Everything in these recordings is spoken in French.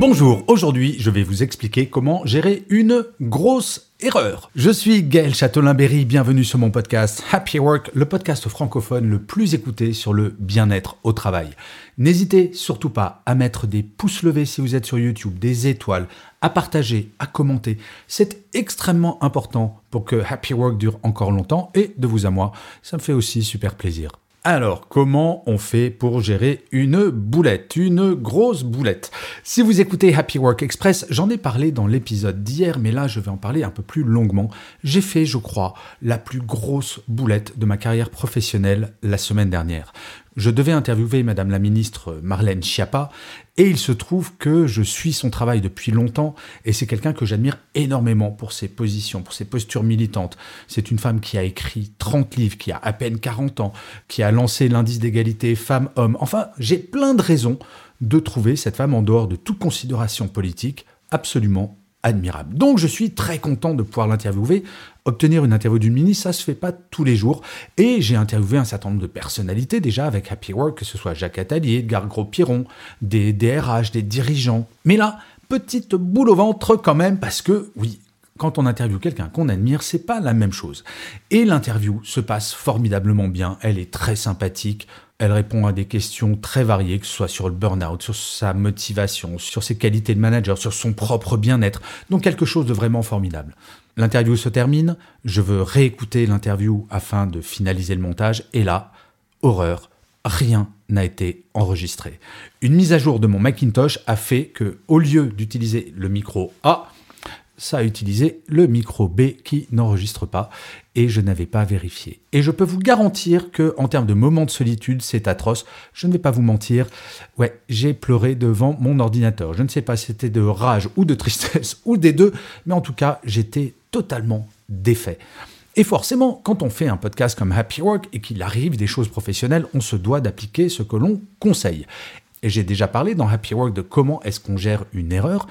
Bonjour, aujourd'hui je vais vous expliquer comment gérer une grosse erreur. Je suis Gaël Châtelain-Berry, bienvenue sur mon podcast Happy Work, le podcast francophone le plus écouté sur le bien-être au travail. N'hésitez surtout pas à mettre des pouces levés si vous êtes sur YouTube, des étoiles, à partager, à commenter. C'est extrêmement important pour que Happy Work dure encore longtemps et de vous à moi, ça me fait aussi super plaisir. Alors, comment on fait pour gérer une boulette, une grosse boulette? Si vous écoutez Happy Work Express, j'en ai parlé dans l'épisode d'hier, mais là je vais en parler un peu plus longuement. J'ai fait, je crois, la plus grosse boulette de ma carrière professionnelle la semaine dernière je devais interviewer Madame la ministre Marlène Schiappa, et il se trouve que je suis son travail depuis longtemps, et c'est quelqu'un que j'admire énormément pour ses positions, pour ses postures militantes. C'est une femme qui a écrit 30 livres, qui a à peine 40 ans, qui a lancé l'indice d'égalité femmes-hommes. Enfin, j'ai plein de raisons de trouver cette femme en dehors de toute considération politique absolument admirable. Donc je suis très content de pouvoir l'interviewer. Obtenir une interview d'une ministre, ça se fait pas tous les jours. Et j'ai interviewé un certain nombre de personnalités déjà avec Happy Work, que ce soit Jacques Attali, Edgar Gros-Piron, des DRH, des dirigeants. Mais là, petite boule au ventre quand même, parce que oui, quand on interviewe quelqu'un qu'on admire, c'est pas la même chose. Et l'interview se passe formidablement bien, elle est très sympathique, elle répond à des questions très variées, que ce soit sur le burn-out, sur sa motivation, sur ses qualités de manager, sur son propre bien-être. Donc quelque chose de vraiment formidable. L'interview se termine, je veux réécouter l'interview afin de finaliser le montage, et là, horreur, rien n'a été enregistré. Une mise à jour de mon Macintosh a fait que, au lieu d'utiliser le micro A, ça a utilisé le micro B qui n'enregistre pas et je n'avais pas vérifié. Et je peux vous garantir que en termes de moments de solitude, c'est atroce. Je ne vais pas vous mentir. Ouais, j'ai pleuré devant mon ordinateur. Je ne sais pas si c'était de rage ou de tristesse ou des deux, mais en tout cas, j'étais totalement défait. Et forcément, quand on fait un podcast comme Happy Work et qu'il arrive des choses professionnelles, on se doit d'appliquer ce que l'on conseille et j'ai déjà parlé dans Happy Work de comment est-ce qu'on gère une erreur,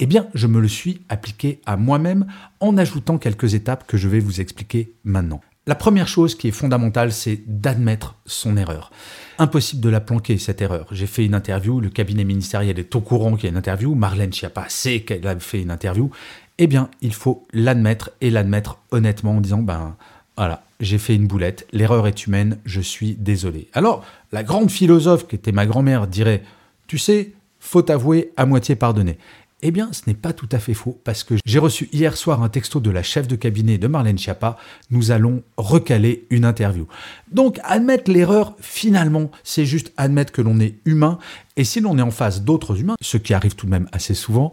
eh bien je me le suis appliqué à moi-même en ajoutant quelques étapes que je vais vous expliquer maintenant. La première chose qui est fondamentale, c'est d'admettre son erreur. Impossible de la planquer, cette erreur. J'ai fait une interview, le cabinet ministériel est au courant qu'il y a une interview, Marlène Schiappa sait qu'elle a fait une interview. Eh bien, il faut l'admettre et l'admettre honnêtement en disant, ben voilà, j'ai fait une boulette, l'erreur est humaine, je suis désolé. Alors, la grande philosophe qui était ma grand-mère dirait, tu sais, faut avouer à moitié pardonner. Eh bien, ce n'est pas tout à fait faux, parce que j'ai reçu hier soir un texto de la chef de cabinet de Marlène Schiappa. Nous allons recaler une interview. Donc, admettre l'erreur, finalement, c'est juste admettre que l'on est humain. Et si l'on est en face d'autres humains, ce qui arrive tout de même assez souvent,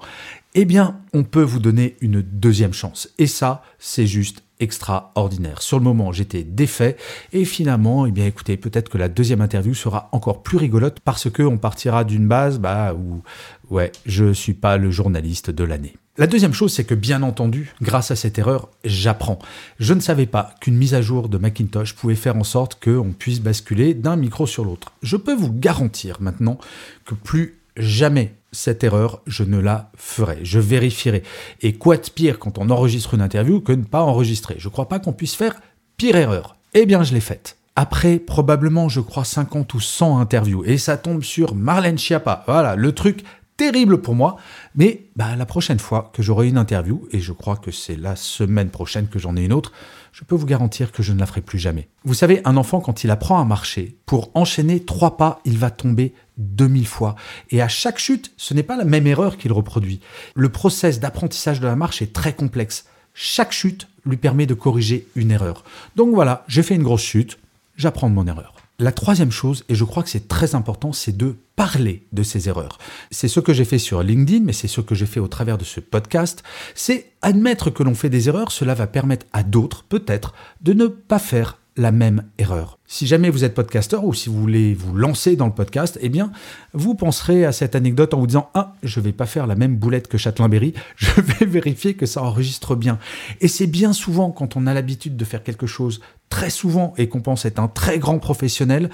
eh bien, on peut vous donner une deuxième chance. Et ça, c'est juste extraordinaire. Sur le moment, j'étais défait et finalement, eh bien écoutez, peut-être que la deuxième interview sera encore plus rigolote parce que on partira d'une base bah où ouais, je suis pas le journaliste de l'année. La deuxième chose, c'est que bien entendu, grâce à cette erreur, j'apprends. Je ne savais pas qu'une mise à jour de Macintosh pouvait faire en sorte qu'on puisse basculer d'un micro sur l'autre. Je peux vous garantir maintenant que plus jamais cette erreur, je ne la ferai. Je vérifierai. Et quoi de pire quand on enregistre une interview que ne pas enregistrer? Je ne crois pas qu'on puisse faire pire erreur. Eh bien, je l'ai faite. Après, probablement, je crois 50 ou 100 interviews. Et ça tombe sur Marlène Schiappa. Voilà, le truc terrible pour moi. Mais bah, la prochaine fois que j'aurai une interview, et je crois que c'est la semaine prochaine que j'en ai une autre, je peux vous garantir que je ne la ferai plus jamais. Vous savez, un enfant, quand il apprend à marcher, pour enchaîner trois pas, il va tomber 2000 fois. Et à chaque chute, ce n'est pas la même erreur qu'il reproduit. Le process d'apprentissage de la marche est très complexe. Chaque chute lui permet de corriger une erreur. Donc voilà, j'ai fait une grosse chute, j'apprends de mon erreur. La troisième chose, et je crois que c'est très important, c'est de parler de ces erreurs. C'est ce que j'ai fait sur LinkedIn, mais c'est ce que j'ai fait au travers de ce podcast. C'est admettre que l'on fait des erreurs, cela va permettre à d'autres, peut-être, de ne pas faire la même erreur. Si jamais vous êtes podcasteur ou si vous voulez vous lancer dans le podcast, eh bien, vous penserez à cette anecdote en vous disant Ah, je vais pas faire la même boulette que Châtelain-Berry, je vais vérifier que ça enregistre bien. Et c'est bien souvent quand on a l'habitude de faire quelque chose très souvent et qu'on pense être un très grand professionnel,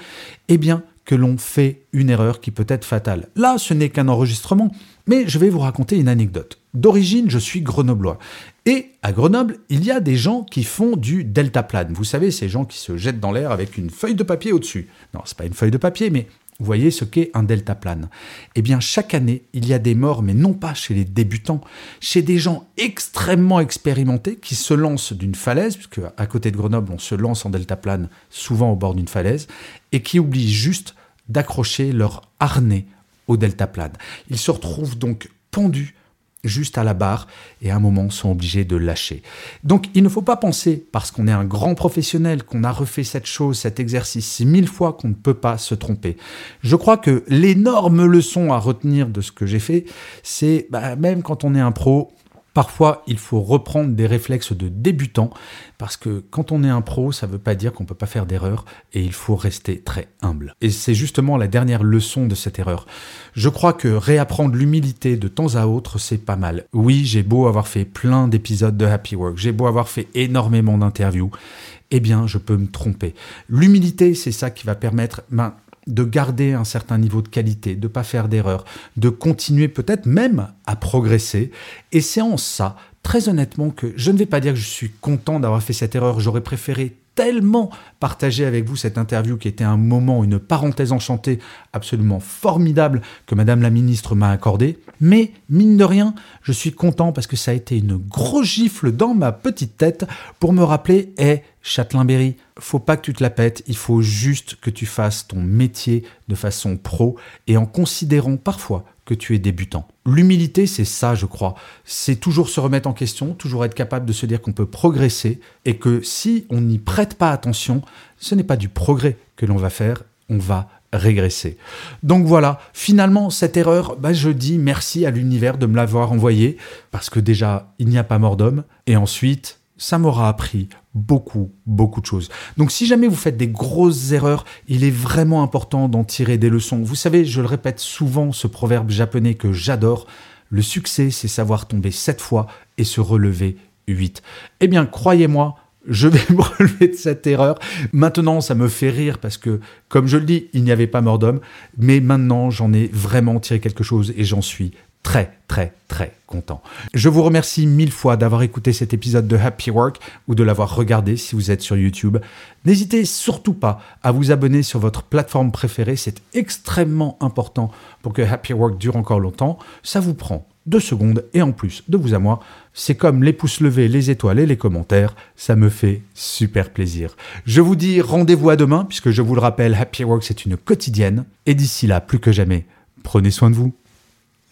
eh bien, que l'on fait une erreur qui peut être fatale. Là, ce n'est qu'un enregistrement, mais je vais vous raconter une anecdote. D'origine, je suis grenoblois. Et à Grenoble, il y a des gens qui font du deltaplane. Vous savez, ces gens qui se jettent dans l'air avec une feuille de papier au-dessus. Non, c'est pas une feuille de papier, mais vous voyez ce qu'est un deltaplane Eh bien, chaque année, il y a des morts, mais non pas chez les débutants, chez des gens extrêmement expérimentés qui se lancent d'une falaise, puisque à côté de Grenoble, on se lance en deltaplane souvent au bord d'une falaise, et qui oublient juste d'accrocher leur harnais au deltaplane. Ils se retrouvent donc pendus juste à la barre et à un moment sont obligés de lâcher. Donc il ne faut pas penser, parce qu'on est un grand professionnel, qu'on a refait cette chose, cet exercice mille fois, qu'on ne peut pas se tromper. Je crois que l'énorme leçon à retenir de ce que j'ai fait, c'est bah, même quand on est un pro, Parfois, il faut reprendre des réflexes de débutant parce que quand on est un pro, ça ne veut pas dire qu'on ne peut pas faire d'erreur et il faut rester très humble. Et c'est justement la dernière leçon de cette erreur. Je crois que réapprendre l'humilité de temps à autre, c'est pas mal. Oui, j'ai beau avoir fait plein d'épisodes de Happy Work, j'ai beau avoir fait énormément d'interviews, eh bien, je peux me tromper. L'humilité, c'est ça qui va permettre ben, de garder un certain niveau de qualité, de pas faire d'erreurs, de continuer peut-être même à progresser. Et c'est en ça, très honnêtement, que je ne vais pas dire que je suis content d'avoir fait cette erreur. J'aurais préféré tellement partager avec vous cette interview qui était un moment, une parenthèse enchantée absolument formidable que Madame la Ministre m'a accordé. Mais mine de rien, je suis content parce que ça a été une grosse gifle dans ma petite tête pour me rappeler, hé, Châtelain-Berry, faut pas que tu te la pètes, il faut juste que tu fasses ton métier de façon pro et en considérant parfois que tu es débutant. L'humilité, c'est ça, je crois. C'est toujours se remettre en question, toujours être capable de se dire qu'on peut progresser et que si on n'y prête pas attention, ce n'est pas du progrès que l'on va faire, on va régresser. Donc voilà, finalement, cette erreur, bah, je dis merci à l'univers de me l'avoir envoyée, parce que déjà, il n'y a pas mort d'homme, et ensuite, ça m'aura appris beaucoup, beaucoup de choses. Donc si jamais vous faites des grosses erreurs, il est vraiment important d'en tirer des leçons. Vous savez, je le répète souvent, ce proverbe japonais que j'adore, le succès, c'est savoir tomber sept fois et se relever huit. Eh bien, croyez-moi, je vais me relever de cette erreur. Maintenant, ça me fait rire parce que, comme je le dis, il n'y avait pas mort d'homme, mais maintenant, j'en ai vraiment tiré quelque chose et j'en suis très, très, très content. Je vous remercie mille fois d'avoir écouté cet épisode de Happy Work ou de l'avoir regardé si vous êtes sur YouTube. N'hésitez surtout pas à vous abonner sur votre plateforme préférée, c'est extrêmement important pour que Happy Work dure encore longtemps. Ça vous prend deux secondes et en plus de vous à moi, c'est comme les pouces levés, les étoiles et les commentaires, ça me fait super plaisir. Je vous dis rendez-vous à demain puisque je vous le rappelle, Happy Work c'est une quotidienne et d'ici là, plus que jamais, prenez soin de vous.